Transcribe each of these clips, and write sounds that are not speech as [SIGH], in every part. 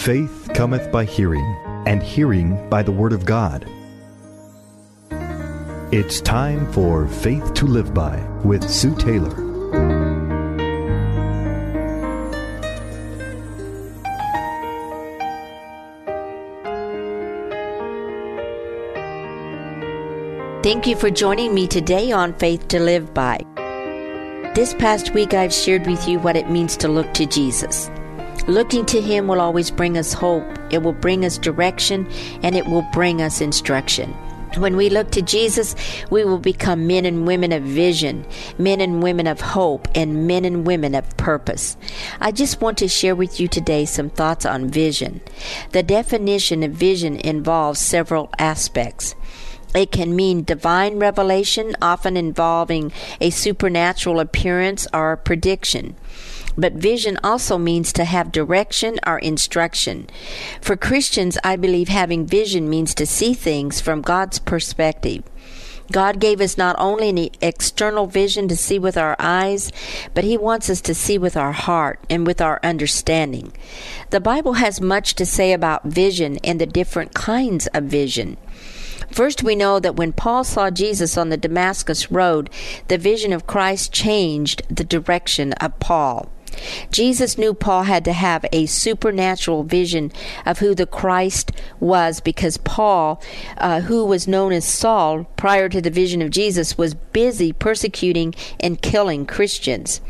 Faith cometh by hearing, and hearing by the Word of God. It's time for Faith to Live By with Sue Taylor. Thank you for joining me today on Faith to Live By. This past week, I've shared with you what it means to look to Jesus. Looking to Him will always bring us hope, it will bring us direction, and it will bring us instruction. When we look to Jesus, we will become men and women of vision, men and women of hope, and men and women of purpose. I just want to share with you today some thoughts on vision. The definition of vision involves several aspects. It can mean divine revelation, often involving a supernatural appearance or prediction. But vision also means to have direction or instruction. For Christians, I believe having vision means to see things from God's perspective. God gave us not only an external vision to see with our eyes, but He wants us to see with our heart and with our understanding. The Bible has much to say about vision and the different kinds of vision. First, we know that when Paul saw Jesus on the Damascus Road, the vision of Christ changed the direction of Paul. Jesus knew Paul had to have a supernatural vision of who the Christ was because Paul, uh, who was known as Saul prior to the vision of Jesus, was busy persecuting and killing Christians.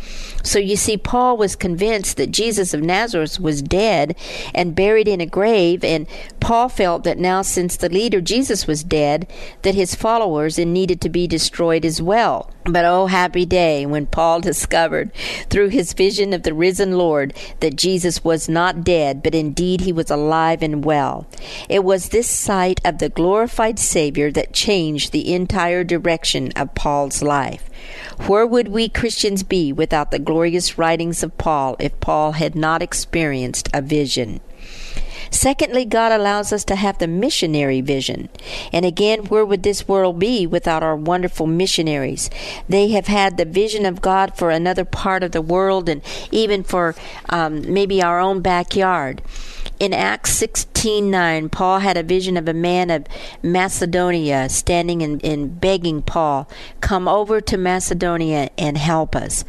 So you see, Paul was convinced that Jesus of Nazareth was dead and buried in a grave, and Paul felt that now, since the leader Jesus was dead, that his followers needed to be destroyed as well. But oh, happy day when Paul [LAUGHS] discovered through his vision of the risen Lord that Jesus was not dead, but indeed he was alive and well. It was this sight of the glorified Savior that changed the entire direction of Paul's life. Where would we Christians be without the glorious writings of Paul if Paul had not experienced a vision? Secondly, God allows us to have the missionary vision. And again, where would this world be without our wonderful missionaries? They have had the vision of God for another part of the world and even for um, maybe our own backyard. In Acts 16:9, Paul had a vision of a man of Macedonia standing and, and begging Paul, "Come over to Macedonia and help us."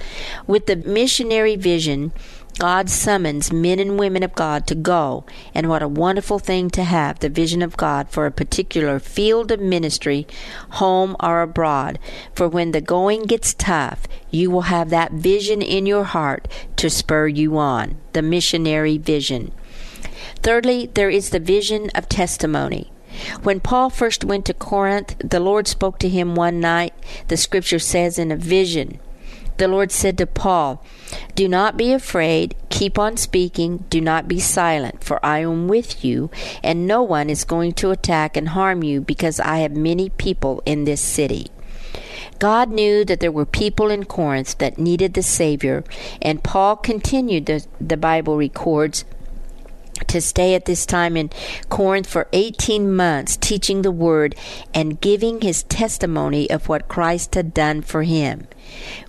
With the missionary vision, God summons men and women of God to go, and what a wonderful thing to have the vision of God for a particular field of ministry, home or abroad. For when the going gets tough, you will have that vision in your heart to spur you on the missionary vision. Thirdly, there is the vision of testimony. When Paul first went to Corinth, the Lord spoke to him one night, the scripture says, in a vision the Lord said to Paul, Do not be afraid, keep on speaking, do not be silent, for I am with you, and no one is going to attack and harm you because I have many people in this city. God knew that there were people in Corinth that needed the Savior, and Paul continued, the, the Bible records, to stay at this time in Corinth for 18 months, teaching the word and giving his testimony of what Christ had done for him.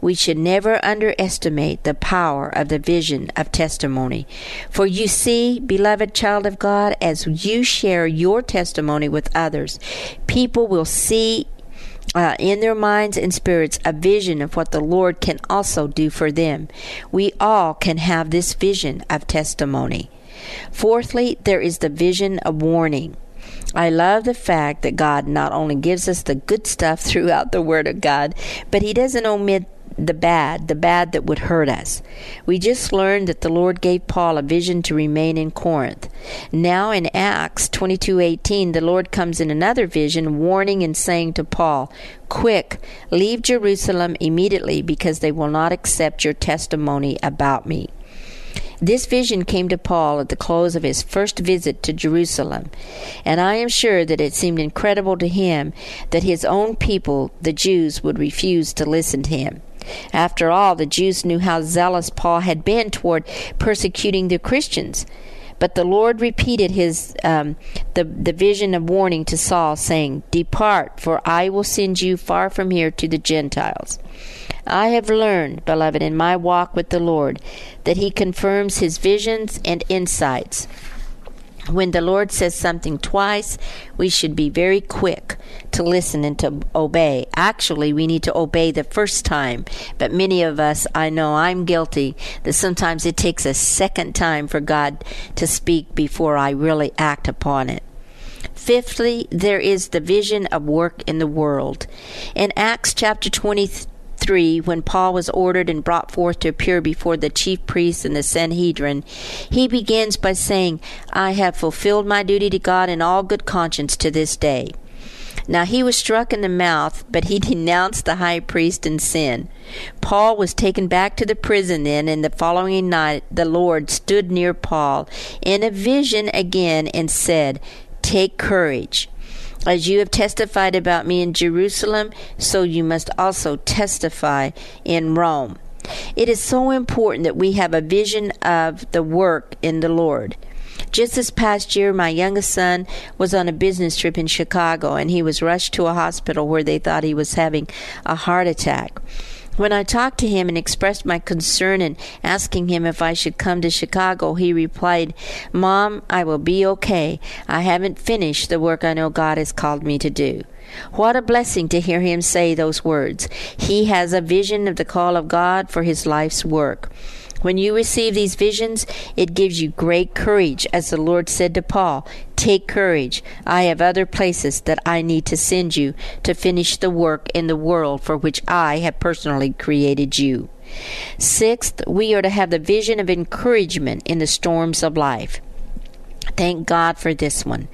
We should never underestimate the power of the vision of testimony. For you see, beloved child of God, as you share your testimony with others, people will see uh, in their minds and spirits a vision of what the Lord can also do for them. We all can have this vision of testimony. Fourthly, there is the vision of warning. I love the fact that God not only gives us the good stuff [LAUGHS] throughout the Word of God, but He doesn't omit the bad, the bad that would hurt us. We just learned that the Lord gave Paul a vision to remain in Corinth. Now in Acts 22:18 the Lord comes in another vision warning and saying to Paul, "Quick, leave Jerusalem immediately because they will not accept your testimony about me." This vision came to Paul at the close of his first visit to Jerusalem, and I am sure that it seemed incredible to him that his own people, the Jews, would refuse to listen to him. After all, the Jews knew how zealous Paul had been toward persecuting the Christians. But the Lord repeated his um, the the vision of warning to Saul, saying, "Depart, for I will send you far from here to the Gentiles." I have learned, beloved, in my walk with the Lord, that He confirms His visions and insights. When the Lord says something twice, we should be very quick to listen and to obey. Actually, we need to obey the first time, but many of us, I know I'm guilty, that sometimes it takes a second time for God to speak before I really act upon it. Fifthly, there is the vision of work in the world. In Acts chapter 23, 3, when Paul was ordered and brought forth to appear before the chief priests and the Sanhedrin, he begins by saying, I have fulfilled my duty to God in all good conscience to this day. Now he was struck in the mouth, but he [LAUGHS] denounced the high priest in sin. Paul was taken back to the prison then, and the following night the Lord stood near Paul in a vision again and said, Take courage. As you have testified about me in Jerusalem, so you must also testify in Rome. It is so important that we have a vision of the work in the Lord. Just this past year, my youngest son was on a business trip in Chicago and he was rushed to a hospital where they thought he was having a heart attack. When I talked to him and expressed my concern and asking him if I should come to Chicago, he replied, Mom, I will be okay. I haven't finished the work I know God has called me to do. What a blessing to hear him say those words. He has a vision of the call of God for his life's work. When you receive these visions, it gives you great courage, as the Lord said to Paul Take courage. I have other places that I need to send you to finish the work in the world for which I have personally created you. Sixth, we are to have the vision of encouragement in the storms of life. Thank God for this one.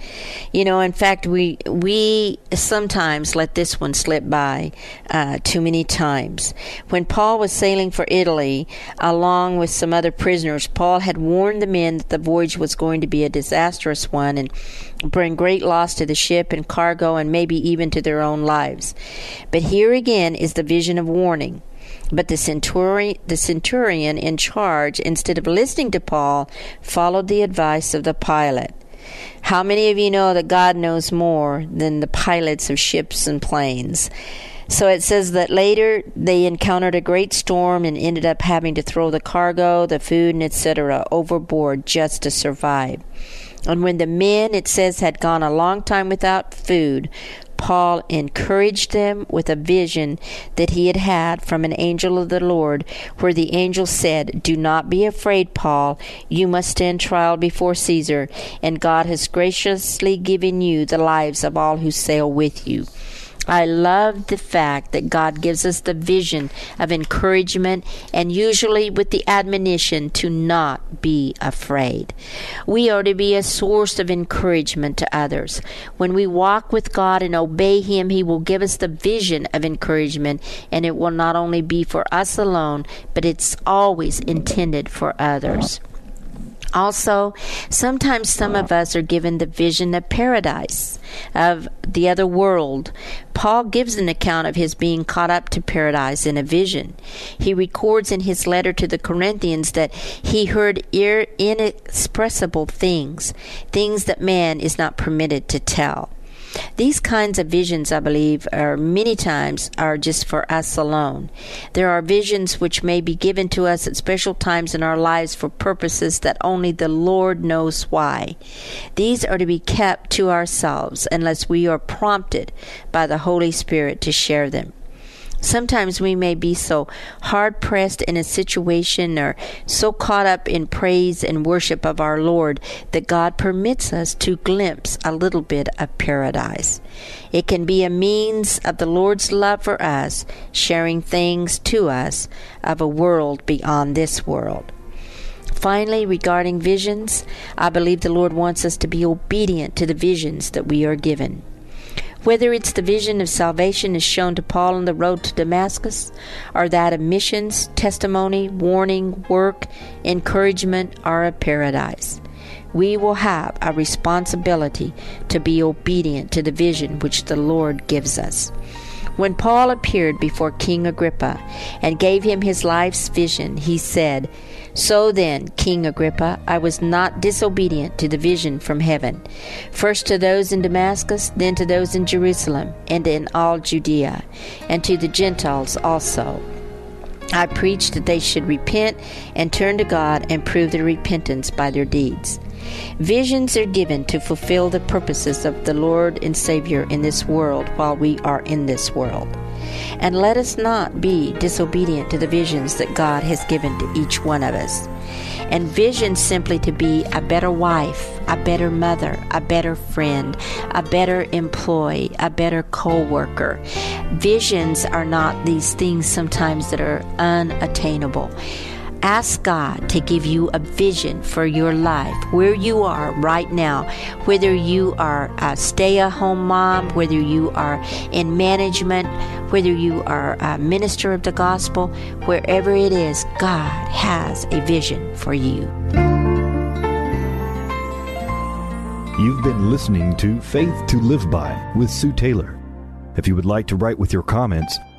You know, in fact, we we sometimes let this one slip by uh, too many times. When Paul was sailing for Italy, along with some other prisoners, Paul had warned the men that the voyage was going to be a disastrous one and bring great loss to the ship and cargo, and maybe even to their own lives. But here again is the vision of warning. But the centurion, the centurion in charge, instead of listening to Paul, followed the advice of the pilot. How many of you know that God knows more than the pilots of ships and planes? So it says that later they encountered a great storm and ended up having to throw the cargo, the food, and etc. overboard just to survive. And when the men, it says, had gone a long time without food, Paul encouraged them with a vision that he had had from an angel of the Lord, where the angel said, Do not be afraid, Paul. You must stand trial before Caesar, and God has graciously given you the lives of all who sail with you. I love the fact that God gives us the vision of encouragement and usually with the admonition to not be afraid. We are to be a source of encouragement to others. When we walk with God and obey Him, He will give us the vision of encouragement, and it will not only be for us alone, but it's always intended for others. Also, sometimes some of us are given the vision of paradise, of the other world. Paul gives an account of his being caught up to paradise in a vision. He records in his letter to the Corinthians that he heard inexpressible things, things that man is not permitted to tell. These kinds of visions, I believe, are many times are just for us alone. There are visions which may be given to us at special times in our lives for purposes that only the Lord knows why. These are to be kept to ourselves unless we are prompted by the Holy Spirit to share them. Sometimes we may be so hard pressed in a situation or so caught up in praise and worship of our Lord that God permits us to glimpse a little bit of paradise. It can be a means of the Lord's love for us, sharing things to us of a world beyond this world. Finally, regarding visions, I believe the Lord wants us to be obedient to the visions that we are given. Whether it's the vision of salvation as shown to Paul on the road to Damascus, or that of missions, testimony, warning, work, encouragement, or a paradise, we will have a responsibility to be obedient to the vision which the Lord gives us. When Paul appeared before King Agrippa and gave him his life's vision, he said, so then, King Agrippa, I was not disobedient to the vision from heaven, first to those in Damascus, then to those in Jerusalem, and in all Judea, and to the Gentiles also. I preached that they should repent and turn to God and prove their repentance by their deeds. Visions are given to fulfill the purposes of the Lord and Savior in this world while we are in this world. And let us not be disobedient to the visions that God has given to each one of us. And visions simply to be a better wife, a better mother, a better friend, a better employee, a better co worker. Visions are not these things sometimes that are unattainable. Ask God to give you a vision for your life, where you are right now, whether you are a stay at home mom, whether you are in management, whether you are a minister of the gospel, wherever it is, God has a vision for you. You've been listening to Faith to Live By with Sue Taylor. If you would like to write with your comments,